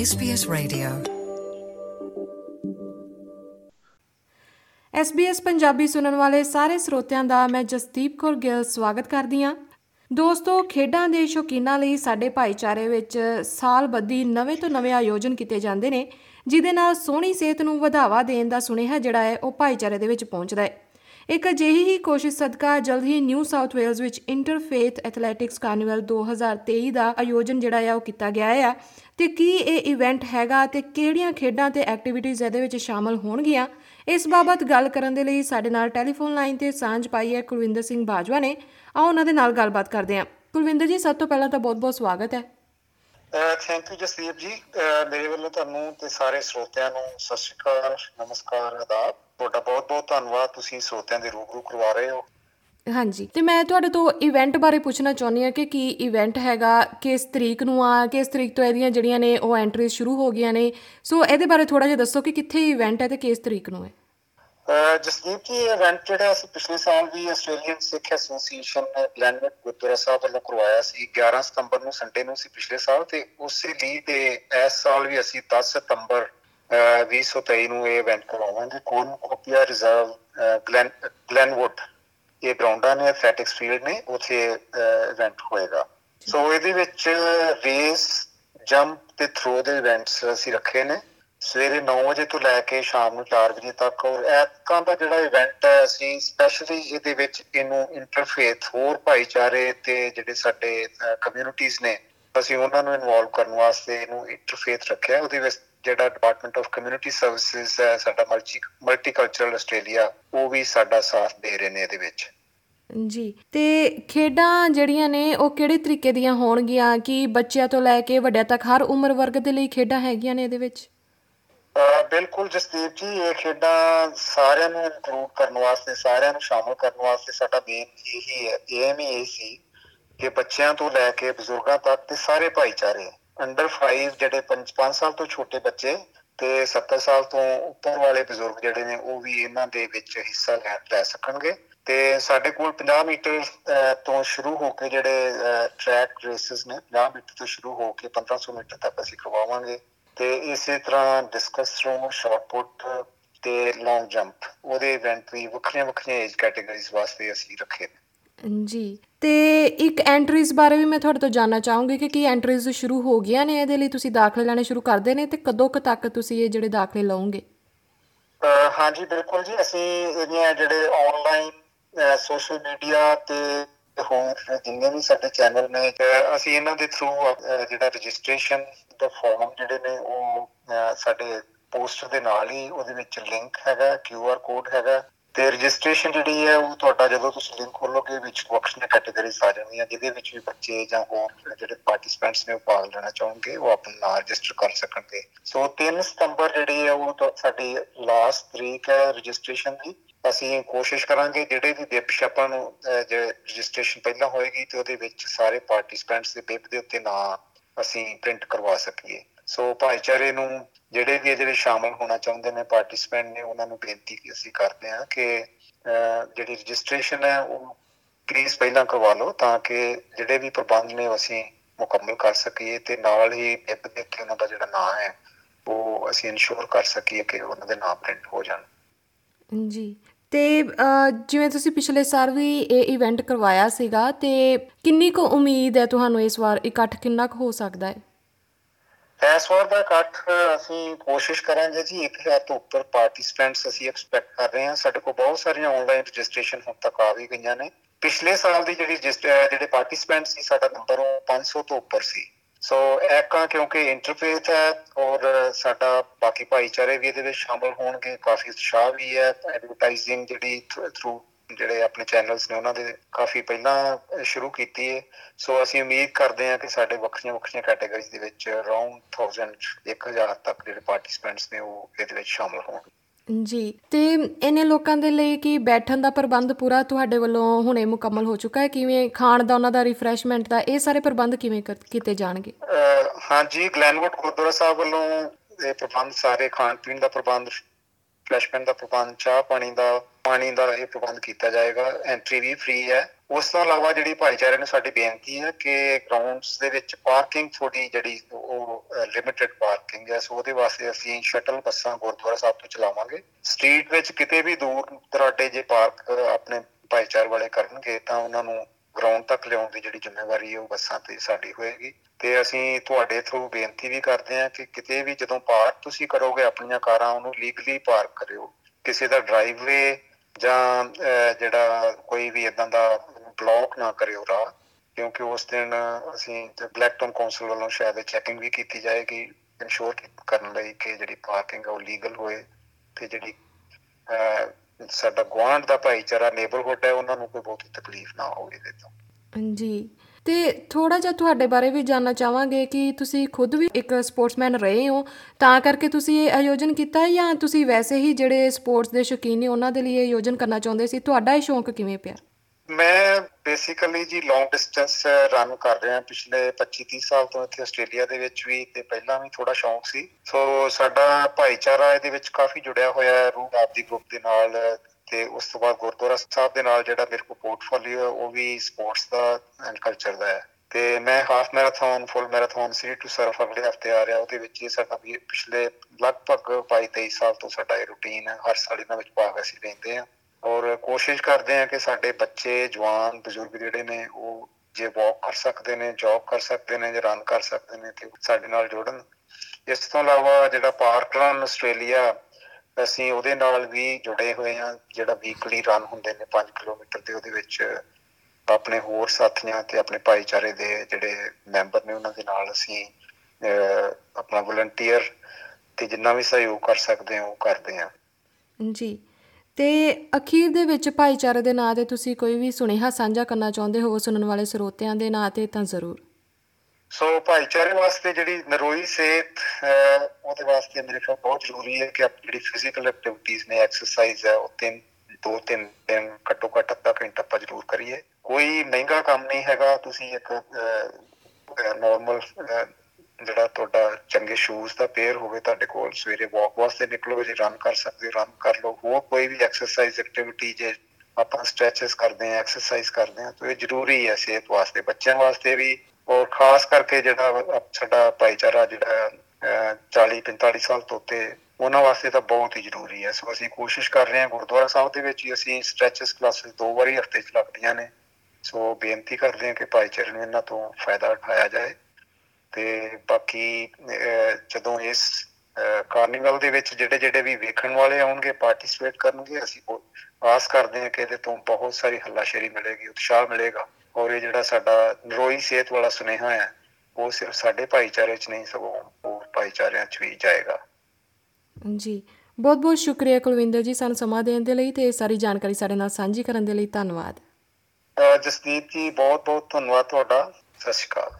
SBS Radio. SBS Punjabi ਸੁਣਨ ਵਾਲੇ ਸਾਰੇ ਸਰੋਤਿਆਂ ਦਾ ਮੈਂ ਜਸਦੀਪ ਕੌਰ ਗਿੱਲ ਸਵਾਗਤ ਕਰਦੀ ਹਾਂ। ਦੋਸਤੋ, ਖੇਡਾਂ ਦੇ ਸ਼ੌਕੀਨਾਂ ਲਈ ਸਾਡੇ ਭਾਈਚਾਰੇ ਵਿੱਚ ਸਾਲ ਬੱਧੀ ਨਵੇਂ ਤੋਂ ਨਵੇਂ ਆਯੋਜਨ ਕੀਤੇ ਜਾਂਦੇ ਨੇ ਜਿਦੇ ਨਾਲ ਸੋਹਣੀ ਸਿਹਤ ਨੂੰ ਵਧਾਵਾ ਦੇਣ ਦਾ ਸੁਨੇਹਾ ਜਿਹੜਾ ਹੈ, ਉਹ ਭਾਈਚਾਰੇ ਦੇ ਵਿੱਚ ਪਹੁੰਚਦਾ ਹੈ। ਇੱਕ ਅਜਿਹੀ ਹੀ ਕੋਸ਼ਿਸ਼ ਸਦਕਾ ਜਲਦ ਹੀ ਨਿਊ ਸਾਊਥ ਵੇਲਜ਼ ਵਿੱਚ ਇੰਟਰਫੇਥ ਐਥਲੈਟਿਕਸ ਕਾਰਨੀਵਲ 2023 ਦਾ ਆਯੋਜਨ ਜਿਹੜਾ ਹੈ ਉਹ ਕੀਤਾ ਗਿਆ ਹੈ ਤੇ ਕੀ ਇਹ ਇਵੈਂਟ ਹੈਗਾ ਤੇ ਕਿਹੜੀਆਂ ਖੇਡਾਂ ਤੇ ਐਕਟੀਵਿਟੀਜ਼ ਇਹਦੇ ਵਿੱਚ ਸ਼ਾਮਲ ਹੋਣਗੀਆਂ? ਇਸ ਬਾਬਤ ਗੱਲ ਕਰਨ ਦੇ ਲਈ ਸਾਡੇ ਨਾਲ ਟੈਲੀਫੋਨ ਲਾਈਨ ਤੇ ਸਾਂਝ ਪਾਈ ਹੈ ਕੁਲਵਿੰਦਰ ਸਿੰਘ ਬਾਜਵਾ ਨੇ। ਆਓ ਉਹਨਾਂ ਦੇ ਨਾਲ ਗੱਲਬਾਤ ਕਰਦੇ ਹਾਂ। ਕੁਲਵਿੰਦਰ ਜੀ, ਸਭ ਤੋਂ ਪਹਿਲਾਂ ਤਾਂ ਬਹੁਤ-ਬਹੁਤ ਸਵਾਗਤ ਹੈ। ਥੈਂਕ ਯੂ ਜਸਦੀਪ ਜੀ। ਅਹ ਮੇਰੇ ਵੱਲੋਂ ਤੁਹਾਨੂੰ ਤੇ ਸਾਰੇ ਸਰੋਤਿਆਂ ਨੂੰ ਸਤਿ ਸ਼੍ਰੀ ਅਕਾਲ, ਨਮਸਕਾਰ, ਆਦਾਬ। ਤੁਹਾਡਾ ਬਹੁਤ-ਬਹੁਤ ਧੰਨਵਾਦ ਤੁਸੀਂ ਸਰੋਤਿਆਂ ਦੇ ਰੂਬਰੂ ਕਰਵਾ ਰਹੇ ਹੋ। ਹਾਂਜੀ ਤੇ ਮੈਂ ਤੁਹਾਡੇ ਤੋਂ ਇਵੈਂਟ ਬਾਰੇ ਪੁੱਛਣਾ ਚਾਹੁੰਦੀ ਹਾਂ ਕਿ ਕੀ ਇਵੈਂਟ ਹੈਗਾ ਕਿਸ ਤਰੀਕ ਨੂੰ ਆ ਕਿਸ ਤਰੀਕ ਤੋਂ ਇਹਦੀਆਂ ਜਿਹੜੀਆਂ ਨੇ ਉਹ ਐਂਟਰੀਜ਼ ਸ਼ੁਰੂ ਹੋ ਗਈਆਂ ਨੇ। ਸੋ ਇਹਦੇ ਬਾਰੇ ਥੋੜਾ ਜਿਹਾ ਦੱਸੋ ਕਿ ਕਿੱਥੇ ਇਵੈਂਟ ਹੈ ਤੇ ਕਿਸ ਤਰੀਕ ਨੂੰ ਹੈ। ਜਸਦੀਪ ਜੀ ਇਵੈਂਟ ਜਿਹੜਾ ਅਸੀਂ ਪਿਛਲੇ ਸਾਲ ਵੀ ਆਸਟ੍ਰੇਲੀਅਨ ਸਿੱਖ ਐਸੋਸੀਏਸ਼ਨ ਨੇ ਗਲੈਨਵਿਕ ਗੁਰਦੁਆਰਾ ਸਾਹਿਬ ਵੱਲੋਂ ਕਰਵਾਇਆ ਸੀ। 11 ਸਤੰਬਰ ਨੂੰ ਸੰਡੇ ਨੂੰ ਸੀ ਪਿਛਲੇ ਸਾਲ ਤੇ ਉਸੇ ਲਈ ਤੇ ਇਸ ਸਾਲ ਵੀ ਅਸੀਂ 10 ਸਤੰਬਰ 2023 ਨੂੰ ਇਹ ਇਵੈਂਟ ਕਰਵਾਵਾਂਗੇ। ਕੋਨ ਕੋਪੀਆ ਰਿਜ਼ਰਵ ਗਲੈਨ ਗਲੈਨਵੁੱਡ ਇਹ ਗਰਾਊਂਡਾਂ ਨੇ ਐਥਲੈਟਿਕਸ ਫੀਲਡ ਨੇ ਉੱਥੇ ਇਵੈਂਟ ਹੋਏਗਾ। ਸੋ ਇਹਦੇ ਵਿੱਚ ਰੇਸ ਜੰਪ ਤੇ ਥਰੋ ਦੇ ਇਵੈਂਟਸ ਅਸੀਂ ਰੱਖੇ ਨੇ। ਸਵੇਰੇ 9 ਵਜੇ ਤੋਂ ਲੈ ਕੇ ਸ਼ਾਮ ਨੂੰ 4 ਵਜੇ ਤੱਕ। ਔਰ ਐਤਕਾਂ ਦਾ ਜਿਹੜਾ ਇਵੈਂਟ ਹੈ ਅਸੀਂ ਸਪੈਸ਼ਲੀ ਇਹਦੇ ਵਿੱਚ ਇਹਨੂੰ ਇੰਟਰਫੇਥ ਹੋਰ ਭਾਈਚਾਰੇ ਤੇ ਜਿਹੜੇ ਸਾਡੇ ਕਮਿਊਨਿਟੀਆਂ ਨੇ ਅਸੀਂ ਉਹਨਾਂ ਨੂੰ ਇਨਵੋਲਵ ਕਰਨ ਵਾਸਤੇ ਇਹਨੂੰ ਇੰਟਰਫੇਥ ਰੱਖਿਆ। ਉਹਦੇ ਵਿੱਚ ਜਿਹੜਾ ਡਿਪਾਰਟਮੈਂਟ ਆਫ ਕਮਿਊਨਿਟੀ ਸਰਵਿਸਿਜ਼ ਹੈ ਸਾਡਾ ਮਲਟੀ ਮਲਟੀਕਲਚਰਲ ਆਸਟ੍ਰੇਲੀਆ ਉਹ ਵੀ ਸਾਡਾ ਸਾਥ ਦੇ ਰਹੇ ਨੇ ਇਹਦੇ ਵਿੱਚ। ਜੀ ਤੇ ਖੇਡਾਂ ਜਿਹੜੀਆਂ ਨੇ ਉਹ ਕਿਹੜੇ ਤਰੀਕੇ ਦੀਆਂ ਹੋਣਗੀਆਂ? ਕਿ ਬੱਚਿਆਂ ਤੋਂ ਲੈ ਕੇ ਵੱਡਿਆਂ ਤੱਕ ਹਰ ਉਮਰ ਵਰਗ ਦੇ ਲਈ ਖੇਡਾਂ ਹੈਗੀਆਂ ਨੇ ਇਹਦੇ ਵਿੱਚ? ਬਿਲਕੁਲ ਜਸਦੀਪ ਜੀ ਇਹ ਖੇਡਾਂ ਸਾਰਿਆਂ ਨੂੰ ਇਨਕਲੂਡ ਕਰਨ ਵਾਸਤੇ ਸਾਰਿਆਂ ਨੂੰ ਸ਼ਾਮਲ ਕਰਨ ਵਾਸਤੇ ਸਾਡਾ ਮੇਨ ਇਹੀ ਹੈ ਏਮ ਹੀ ਇਹ ਸੀ ਕਿ ਬੱਚਿਆਂ ਤੋਂ ਲੈ ਕੇ ਬਜ਼ੁਰਗਾਂ ਤੱਕ ਤੇ ਸਾਰੇ ਭਾਈਚਾਰੇ ਅੰਡਰ 5 ਜਿਹੜੇ 5 ਸਾਲ ਤੋਂ ਛੋਟੇ ਬੱਚੇ ਤੇ 70 ਸਾਲ ਤੋਂ ਉੱਪਰ ਵਾਲੇ ਬਜ਼ੁਰਗ ਜਿਹੜੇ ਨੇ, ਉਹ ਵੀ ਇਹਨਾਂ ਦੇ ਵਿੱਚ ਹਿੱਸਾ ਲੈ ਲੈ ਸਕਣਗੇ। ਤੇ ਸਾਡੇ ਕੋਲ 50 ਮੀਟਰ ਤੋਂ ਸ਼ੁਰੂ ਹੋ ਕੇ ਜਿਹੜੇ ਟਰੈਕ ਰੇਸਸ ਨੇ 50 ਮੀਟਰ ਤੋਂ ਸ਼ੁਰੂ ਹੋ ਕੇ 1500 ਮੀਟਰ ਤੱਕ ਅਸੀਂ ਕਰਵਾਵਾਂਗੇ। ਤੇ ਇਸੇ ਤਰ੍ਹਾਂ ਡਿਸਕਸ ਥਰੋ ਸ਼ਾਰਟ ਪੁੱਟ ਤੇ ਲੌਂਗ ਜੰਪ ਉਹਦੇ ਇਵੈਂਟ ਵੀ ਵੱਖਰੀਆਂ ਵੱਖਰੀਆਂ ਏਜ ਕੈਟਾਗਰੀਜ਼ ਵਾਸਤੇ ਅਸੀਂ ਰੱਖੇ ਨੇ। ਜੀ। ਤੇ ਇੱਕ ਐਂਟਰੀਜ਼ ਬਾਰੇ ਵੀ ਮੈਂ ਤੁਹਾਡੇ ਤੋਂ ਜਾਨਣਾ ਚਾਹੂੰਗੀ ਕਿ ਕੀ ਐਂਟਰੀਜ਼ ਸ਼ੁਰੂ ਹੋ ਗਈਆਂ ਨੇ? ਇਹਦੇ ਲਈ ਤੁਸੀਂ ਦਾਖਲੇ ਲੈਣੇ ਸ਼ੁਰੂ ਕਰਦੇ ਨੇ ਤੇ ਕਦੋਂ ਕ ਤੱਕ ਤੁਸੀਂ ਇਹ ਜਿਹੜੇ ਦਾਖਲੇ ਲਓਗੇ? ਹਾਂਜੀ, ਬਿਲਕੁਲ ਜੀ। ਅਸੀਂ ਇਹਦੀਆਂ ਜਿਹੜੇ ਆਨਲਾਈਨ ਸੋਸ਼ਲ ਮੀਡੀਆ ਤੇ ਹੋਰ ਜਿੰਨੇ ਵੀ ਸਾਡੇ ਚੈਨਲ ਨੇ ਅਸੀਂ ਇਹਨਾਂ ਦੇ ਥਰੂ ਜਿਹੜਾ ਰਜਿਸਟ੍ਰੇਸ਼ਨ ਦਾ ਫਾਰਮ ਜਿਹੜੇ ਨੇ, ਉਹ ਸਾਡੇ ਪੋਸਟਰ ਦੇ ਨਾਲ ਹੀ ਉਹਦੇ ਵਿੱਚ ਲਿੰਕ ਹੈਗਾ ਕਿਊ ਆਰ ਕੋਡ ਹੈਗਾ। ਤੇ ਰਜਿਸਟ੍ਰੇਸ਼ਨ ਜਿਹੜੀ ਹੈ ਉਹ ਤੁਹਾਡਾ ਜਦੋਂ ਤੁਸੀਂ ਲਿੰਕ ਖੋਲੋਗੇ ਵਿੱਚ ਵੱਖਰੀਆਂ ਕੈਟਾਗਰੀਜ਼ ਆ ਜਾਣਗੀਆਂ, ਜਿਹਦੇ ਵਿੱਚ ਵੀ ਬੱਚੇ ਜਾਂ ਹੋਰ ਜਿਹੜੇ ਪਾਰਟਿਸਪੈਂਟਸ ਨੇ ਉਹ ਭਾਗ ਲੈਣਾ ਚਾਹਣਗੇ ਉਹ ਆਪਣਾ ਨਾਮ ਰਜਿਸਟਰ ਕਰ ਸਕਣਗੇ ਸੋ 3 ਸਤੰਬਰ ਜਿਹੜੀ ਹੈ ਉਹ ਸਾਡੀ ਲਾਸਟ ਤਰੀਕ ਹੈ ਰਜਿਸਟ੍ਰੇਸ਼ਨ ਦੀ। ਅਸੀਂ ਕੋਸ਼ਿਸ਼ ਕਰਾਂਗੇ ਜਿਹੜੇ ਵੀ ਬਿਪ ਛਾਪਾਂ ਨੂੰ ਜੇ ਰਜਿਸਟ੍ਰੇਸ਼ਨ ਪਹਿਲਾਂ ਹੋਏਗੀ ਤੇ ਉਹਦੇ ਵਿੱਚ ਸਾਰੇ ਪਾਰਟਿਸਪੈਂਟਸ ਦੇ ਬਿਪ ਦੇ ਉੱਤੇ ਨਾਂ ਅਸੀਂ ਪ੍ਰਿੰਟ ਕਰਵਾ ਸਕੀਏ। ਸੋ ਭਾਈਚਾਰੇ ਨੂੰ ਜਿਹੜੇ ਵੀ ਇਹਦੇ ਵਿੱਚ ਸ਼ਾਮਲ ਹੋਣਾ ਚਾਹੁੰਦੇ ਨੇ ਪਾਰਟਿਸਪੈਂਟ ਨੇ, ਉਹਨਾਂ ਨੂੰ ਬੇਨਤੀ ਅਸੀਂ ਕਰਦੇ ਹਾਂ ਕਿ ਜਿਹੜੀ ਰਜਿਸਟ੍ਰੇਸ਼ਨ ਹੈ, ਉਹ ਪਲੀਜ਼ ਪਹਿਲਾਂ ਕਰਵਾ ਲਓ ਤਾਂ ਕਿ ਜਿਹੜੇ ਵੀ ਪ੍ਰਬੰਧ ਨੇ ਅਸੀਂ ਮੁਕੰਮਲ ਕਰ ਸਕੀਏ ਤੇ ਨਾਲ ਹੀ ਬਿਪ ਦੇ ਉੱਤੇ ਉਹਨਾਂ ਦਾ ਜਿਹੜਾ ਨਾਮ ਹੈ, ਉਹ ਅਸੀਂ ਇਨਸ਼ੋਰ ਕਰ ਸਕੀਏ ਕਿ ਉਹਨਾਂ ਦੇ ਨਾਮ ਪ੍ਰਿੰਟ ਹੋ ਜਾਣ। ਜੀ, ਤੇ ਜਿਵੇਂ ਤੁਸੀਂ ਪਿਛਲੇ ਸਾਲ ਵੀ ਇਹ ਇਵੈਂਟ ਕਰਵਾਇਆ ਸੀਗਾ ਤੇ ਕਿੰਨੀ ਕੁ ਉਮੀਦ ਹੈ ਤੁਹਾਨੂੰ ਇਸ ਵਾਰ ਇਕੱਠ ਕਿੰਨਾ ਕੁ ਹੋ ਸਕਦਾ ਹੈ? ਇਸ ਵਾਰ ਦਾ ਇਕੱਠ ਅਸੀਂ ਕੋਸ਼ਿਸ਼ ਕਰਾਂਗੇ ਜੀ 1000 ਤੋਂ ਉੱਪਰ ਪਾਰਟਿਸਪੈਂਟਸ ਅਸੀਂ ਐਕਸਪੈਕਟ ਕਰ ਰਹੇ ਹਾਂ। ਸਾਡੇ ਕੋਲ ਬਹੁਤ ਸਾਰੀਆਂ ਆਨਲਾਈਨ ਰਜਿਸਟ੍ਰੇਸ਼ਨ ਹੁਣ ਤੱਕ ਆ ਵੀ ਗਈਆਂ ਨੇ। ਪਿਛਲੇ ਸਾਲ ਦੀ ਜਿਹੜੀ ਜਿਹੜੇ ਪਾਰਟਿਸਪੈਂਟਸ ਸੀ, ਸਾਡਾ ਨੰਬਰ ਉਹ 500 ਤੋਂ ਉੱਪਰ ਸੀ। ਸੋ ਐਕਾਂ ਕਿਉਂਕਿ ਇੰਟਰਫੇਸ ਹੈ ਔਰ ਸਾਡਾ ਬਾਕੀ ਭਾਈਚਾਰੇ ਵੀ ਇਹਦੇ ਵਿੱਚ ਸ਼ਾਮਲ ਹੋਣਗੇ। ਕਾਫੀ ਉਤਸ਼ਾਹ ਵੀ ਹੈ। ਐਡਵਰਟਾਈਜ਼ਿੰਗ ਜਿਹੜੀ ਥਰੂ ਜਿਹੜੇ ਆਪਣੇ ਚੈਨਲਸ ਨੇ ਉਹਨਾਂ ਦੇ ਕਾਫੀ ਪਹਿਲਾਂ ਸ਼ੁਰੂ ਕੀਤੀ ਹੈ ਸੋ ਅਸੀਂ ਉਮੀਦ ਕਰਦੇ ਹਾਂ ਕਿ ਸਾਡੇ ਵੱਖਰੀਆਂ ਵੱਖਰੀਆਂ ਕੈਟਾਗਰੀਜ਼ ਦੇ ਵਿੱਚ ਅਰਾਊਂਡ 1000 1000 ਤੱਕ ਜਿਹੜੇ ਪਾਰਟਿਸਪੈਂਟਸ ਨੇ ਉਹ ਇਹਦੇ ਵਿੱਚ ਸ਼ਾਮਲ ਹੋਣਗੇ ਜੀ ਤੇ ਇਹਨੇ ਲੋਕਾਂ ਦੇ ਲਈ ਕੀ ਬੈਠਣ ਦਾ ਪ੍ਰਬੰਧ ਪੂਰਾ ਤੁਹਾਡੇ ਵੱਲੋਂ ਹੁਣੇ ਮੁਕੰਮਲ ਹੋ ਚੁੱਕਾ ਹੈ? ਕਿਵੇਂ ਖਾਣ ਦਾ ਉਹਨਾਂ ਦਾ ਰਿਫਰੈਸ਼ਮੈਂਟ ਦਾ ਇਹ ਸਾਰੇ ਪ੍ਰਬੰਧ ਕਿਵੇਂ ਕੀਤੇ ਜਾਣਗੇ? ਹਾਂਜੀ ਗਲੈਨਵੁੱਡ ਗੁਰਦੁਆਰਾ ਸਾਹਿਬ ਵੱਲੋਂ ਇਹ ਪ੍ਰਬੰਧ ਸਾਰੇ ਖਾਣ ਪੀਣ ਦਾ ਪ੍ਰਬੰਧ ਰਿਫਰੈਸ਼ਮੈਂਟ ਦਾ ਪ੍ਰਬੰਧ, ਚਾਹ ਪਾਣੀ ਦਾ ਪਾਣੀ ਦਾ ਇਹ ਪ੍ਰਬੰਧ ਕੀਤਾ ਜਾਏਗਾ ਐਂਟਰੀ ਵੀ ਫ੍ਰੀ ਹੈ। ਉਸ ਤੋਂ ਇਲਾਵਾ ਜਿਹੜੀ ਭਾਈਚਾਰੇ ਨੂੰ ਸਾਡੀ ਬੇਨਤੀ ਹੈ ਕਿ ਗਰਾਊਂਡਸ ਦੇ ਵਿੱਚ ਪਾਰਕਿੰਗ ਥੋੜੀ ਜਿਹੜੀ ਉਹ ਲਿਮਿਟਿਡ ਪਾਰਕਿੰਗ ਹੈ, ਸੋ ਉਹਦੇ ਵਾਸਤੇ ਅਸੀਂ ਸ਼ਟਲ ਬੱਸਾਂ ਗੁਰਦੁਆਰਾ ਸਾਹਿਬ ਤੋਂ ਚਲਾਵਾਂਗੇ। ਸਟਰੀਟ ਵਿੱਚ ਕਿਤੇ ਵੀ ਦੂਰ, ਦਰਾਡੇ ਜੇ ਪਾਰਕ ਆਪਣੇ ਭਾਈਚਾਰ ਵਾਲੇ ਕਰਨਗੇ ਤਾਂ ਉਹਨਾਂ ਨੂੰ ਗਰਾਊਂਡ ਤੱਕ ਲਿਆਉਣ ਦੀ ਜਿਹੜੀ ਜ਼ਿੰਮੇਵਾਰੀ ਹੈ ਉਹ ਬੱਸਾਂ ਤੇ ਸਾਡੀ ਹੋਏਗੀ। ਤੇ ਅਸੀਂ ਤੁਹਾਡੇ ਥਰੂ ਬੇਨਤੀ ਵੀ ਕਰਦੇ ਹਾਂ ਕਿ ਕਿਤੇ ਵੀ ਜਦੋਂ ਪਾਰਕ ਤੁਸੀਂ ਕਰੋਗੇ ਆਪਣੀਆਂ ਕਾਰਾਂ, ਉਹਨੂੰ ਲੀਗਲੀ ਪਾਰਕ ਕਰਿਓ। ਕਿਸੇ ਦਾ ਡਰਾਈਵਵੇ ਜਾਂ ਜਿਹੜਾ ਕੋਈ ਵੀ ਇਦਾਂ ਦਾ ਬਲੌਕ ਨਾ ਕਰਿਓ ਰਾਹ, ਕਿਉਂਕਿ ਉਸ ਦਿਨ ਅਸੀਂ ਬਲੈਕਟਨ ਕਾਉਂਸਲ ਵੱਲੋਂ ਸ਼ਾਇਦ ਚੈਕਿੰਗ ਵੀ ਕੀਤੀ ਜਾਏਗੀ ਇਨਸ਼ੋਰ ਕਰਨ ਲਈ ਕਿ ਜਿਹੜੀ ਪਾਰਕਿੰਗ ਉਹ ਲੀਗਲ ਹੋਏ ਤੇ ਜਿਹੜੀ ਸਾਡਾ ਗਵਾਂਡ ਦਾ ਭਾਈਚਾਰਾ ਨੇਬਰਹੁੱਡ ਹੈ, ਉਹਨਾਂ ਨੂੰ ਕੋਈ ਬਹੁਤੀ ਤਕਲੀਫ ਨਾ ਹੋਵੇ ਇਹਦੇ ਤੋਂ। ਹਾਂਜੀ। ਤੇ ਥੋੜਾ ਜਿਹਾ ਤੁਹਾਡੇ ਬਾਰੇ ਵੀ ਜਾਨਣਾ ਚਾਹਾਂਗੇ ਕਿ ਤੁਸੀਂ ਖੁਦ ਵੀ ਇੱਕ ਸਪੋਰਟਸਮੈਨ ਰਹੇ ਹੋ, ਤਾਂ ਕਰਕੇ ਤੁਸੀਂ ਇਹ ਆਯੋਜਨ ਕੀਤਾ ਜਾਂ ਤੁਸੀਂ ਵੈਸੇ ਹੀ ਜਿਹੜੇ ਸਪੋਰਟਸ ਦੇ ਸ਼ੌਕੀਨ ਨੇ, ਉਹਨਾਂ ਦੇ ਲਈ ਇਹ ਆਯੋਜਨ ਕਰਨਾ ਚਾਹੁੰਦੇ ਸੀ? ਤੁਹਾਡਾ ਇਹ ਸ਼ੌਂਕ ਕਿਵੇਂ ਪਿਆ? ਮੈਂ ਬੇਸਿਕਲੀ ਜੀ ਲੌਂਗ ਡਿਸਟੈਂਸ ਰਨ ਕਰ ਰਿਹਾ ਪਿਛਲੇ 25 30 ਸਾਲ ਤੋਂ ਇੱਥੇ ਆਸਟ੍ਰੇਲੀਆ ਦੇ ਵਿੱਚ ਵੀ ਤੇ ਪਹਿਲਾਂ ਵੀ ਥੋੜਾ ਸ਼ੌਂਕ ਸੀ। ਸੋ ਸਾਡਾ ਭਾਈਚਾਰਾ ਇਹਦੇ ਵਿੱਚ ਕਾਫੀ ਜੁੜਿਆ ਹੋਇਆ ਹੈ, ਰੂਹ ਆਪਦੀ ਗਰੁੱਪ ਦੇ ਨਾਲ, ਤੇ ਉਸ ਤੋਂ ਬਾਅਦ ਗੁਰਦੁਆਰਾ ਸਾਹਿਬ ਦੇ ਨਾਲ ਜਿਹੜਾ ਮੇਰੇ ਕੋਲ ਪੋਰਟਫੋਲੀਓ ਹੈ, ਉਹ ਵੀ ਸਪੋਰਟਸ ਦਾ ਐਂਡ ਕਲਚਰ ਦਾ ਹੈ। ਤੇ ਮੈਂ half marathon full marathon city to surf ਅਗਲੇ ਹਫ਼ਤੇ ਆ ਰਿਹਾ, ਉਹਦੇ ਵਿੱਚ ਇਹ ਸਾਡਾ ਵੀ ਪਿਛਲੇ ਲਗਭਗ 22 23 ਸਾਲ ਤੋਂ ਸਾਡਾ ਇਹ ਰੁਟੀਨ ਹੈ, ਹਰ ਸਾਲ ਇਹਨਾਂ ਵਿੱਚ ਭਾਗ ਅਸੀਂ ਲੈਂਦੇ ਆ ਔਰ ਕੋਸ਼ਿਸ਼ ਕਰਦੇ ਆ ਕਿ ਸਾਡੇ ਬੱਚੇ, ਜਵਾਨ, ਬਜ਼ੁਰਗ ਜਿਹੜੇ ਨੇ, ਉਹ ਜੇ ਵਾਕ ਕਰ ਸਕਦੇ ਨੇ ਜੌਬ ਕਰ ਸਕਦੇ ਨੇ ਜਾਂ ਰਨ ਕਰ ਸਕਦੇ ਨੇ ਤੇ ਸਾਡੇ ਨਾਲ ਜੁੜਨ। ਇਸ ਤੋਂ ਇਲਾਵਾ ਜਿਹੜਾ ਪਾਰਕ ਰਨ ਆਸਟ੍ਰੇਲੀਆ, ਅਸੀਂ ਉਹਦੇ ਨਾਲ ਵੀ ਜੁੜੇ ਹੋਏ ਆ ਜਿਹੜਾ ਵੀਕਲੀ ਰਨ ਹੁੰਦੇ ਨੇ 5 ਕਿਲੋਮੀਟਰ ਦੇ, ਉਹਦੇ ਵਿੱਚ ਆਪਣੇ ਹੋਰ ਸਾਥੀਆਂ ਤੇ ਆਪਣੇ ਭਾਈਚਾਰੇ ਦੇ ਜਿਹੜੇ ਮੈਂਬਰ ਨੇ, ਉਹਨਾਂ ਦੇ ਨਾਲ ਅਸੀਂ ਆਪਣਾ ਵਲੰਟੀਅਰ ਤੇ ਜਿੰਨਾ ਵੀ ਸਹਿਯੋਗ ਕਰ ਸਕਦੇ ਹਾਂ, ਉਹ ਕਰਦੇ ਹਾਂ। ਜੀ। ਤੇ ਅਖੀਰ ਦੇ ਵਿੱਚ ਭਾਈਚਾਰੇ ਦੇ ਨਾਂ ਤੇ ਤੁਸੀਂ ਕੋਈ ਵੀ ਸੁਨੇਹਾ ਸਾਂਝਾ ਕਰਨਾ ਚਾਹੁੰਦੇ ਹੋ ਸੁਣਨ ਵਾਲੇ ਸਰੋਤਿਆਂ ਦੇ ਨਾਂ ਤੇ ਤਾਂ ਜ਼ਰੂਰ। ਸੋ ਭਾਈਚਾਰੇ ਵਾਸਤੇ ਜਿਹੜੀ ਨਰੋਈ ਸਿਹਤ ਉਹਦੇ ਵਾਸਤੇ ਮੇਰੇ ਖਿਆਲ ਬਹੁਤ ਜ਼ਰੂਰੀ ਹੈ ਕਿ ਆਪ ਜਿਹੜੀ ਫਿਜ਼ੀਕਲ ਐਕਟੀਵਿਟੀਜ਼ ਨੇ ਐਕਸਰਸਾਈਜ਼ ਹੈ, ਉਹ ਤਿੰਨ, ਦੋ, ਤਿੰਨ ਦਿਨ ਘੱਟੋ ਘੱਟ ਅੱਧਾ ਘੰਟਾ ਆਪਾਂ ਜ਼ਰੂਰ ਕਰੀਏ। ਕੋਈ ਮਹਿੰਗਾ ਕੰਮ ਨਹੀਂ ਹੈਗਾ, ਤੁਸੀਂ ਇੱਕ ਨਾਰਮਲ ਜਿਹੜਾ ਤੁਹਾਡਾ ਚੰਗੇ ਸ਼ੂਜ਼ ਦਾ ਪੇਅਰ ਹੋਵੇ ਤੁਹਾਡੇ ਕੋਲ ਸਵੇਰੇ ਵਾਕ ਵਾਸਤੇ ਨਿਕਲੋਗੇ ਜੇ ਰਨ ਕਰ ਸਕਦੇ ਰਨ ਕਰ ਲਓ, ਹੋਰ ਕੋਈ ਵੀ ਐਕਸਰਸਾਈਜ਼ ਐਕਟੀਵਿਟੀ ਜੇ ਆਪਾਂ ਸਟ੍ਰੈਚਸ ਕਰਦੇ ਆ ਐਕਸਰਸਾਈਜ਼ ਕਰਦੇ ਆ ਤਾਂ ਇਹ ਜ਼ਰੂਰੀ ਹੈ ਸਿਹਤ ਵਾਸਤੇ, ਬੱਚਿਆਂ ਵਾਸਤੇ ਵੀ ਔਰ ਖਾਸ ਕਰਕੇ ਜਿਹੜਾ ਸਾਡਾ ਭਾਈਚਾਰਾ ਜਿਹੜਾ 40 45 ਸਾਲ ਤੋਂ ਉੱਤੇ, ਉਹਨਾਂ ਵਾਸਤੇ ਤਾਂ ਬਹੁਤ ਹੀ ਜ਼ਰੂਰੀ ਹੈ। ਸੋ ਅਸੀਂ ਕੋਸ਼ਿਸ਼ ਕਰ ਰਹੇ ਹਾਂ ਗੁਰਦੁਆਰਾ ਸਾਹਿਬ ਦੇ ਵਿੱਚ ਹੀ ਅਸੀਂ ਸਟ੍ਰੈਚਸ ਕਲਾਸਿਸ ਦੋ ਵਾਰੀ ਹਫ਼ਤੇ 'ਚ ਲੱਗਦੀਆਂ ਨੇ। ਸੋ ਬੇਨਤੀ ਕਰਦੇ ਹਾਂ ਕਿ ਭਾਈਚਾਰੇ ਨੂੰ ਇਹਨਾਂ ਤੋਂ ਫਾਇਦਾ ਉਠਾਇਆ ਜਾਏ। ਤੇ ਬਾਕੀ ਜਦੋਂ ਇਸ ਕਾਰਨੀਵਲ ਦੇ ਵਿੱਚ ਜਿਹੜੇ ਜਿਹੜੇ ਵੀ ਵੇਖਣ ਵਾਲੇ ਆਉਣਗੇ ਪਾਰਟਿਸਿਪੇਟ ਕਰਨਗੇ ਅਸੀਂ ਆਸ ਕਰਦੇ ਹਾਂ ਕਿ ਇਹਦੇ ਤੋਂ ਬਹੁਤ ਸਾਰੀ ਹੱਲਾਸ਼ੇਰੀ ਮਿਲੇਗੀ ਉਤਸ਼ਾਹ ਮਿਲੇਗਾ ਔਰ ਇਹ ਜਿਹੜਾ ਸਾਡਾ ਨਰੋਈ ਸਿਹਤ ਵਾਲਾ ਸੁਨੇਹਾ ਹੈ ਉਹ ਸਿਰਫ ਸਾਡੇ ਭਾਈਚਾਰੇ 'ਚ ਨਹੀਂ ਸਗੋਂ ਹੋਰ ਭਾਈਚਾਰਿਆਂ 'ਚ ਵੀ ਜਾਏਗਾ। ਜੀ ਬਹੁਤ ਬਹੁਤ ਸ਼ੁਕਰੀਆ ਕੁਲਵਿੰਦਰ ਜੀ ਸਾਨੂੰ ਸਮਾਂ ਦੇਣ ਦੇ ਲਈ ਤੇ ਇਹ ਸਾਰੀ ਜਾਣਕਾਰੀ ਸਾਡੇ ਨਾਲ ਸਾਂਝੀ ਕਰਨ ਦੇ ਲਈ ਧੰਨਵਾਦ। ਜਸਦੀਪ ਜੀ ਬਹੁਤ ਬਹੁਤ ਧੰਨਵਾਦ ਤੁਹਾਡਾ। ਸਤਿ ਸ਼੍ਰੀ ਅਕਾਲ।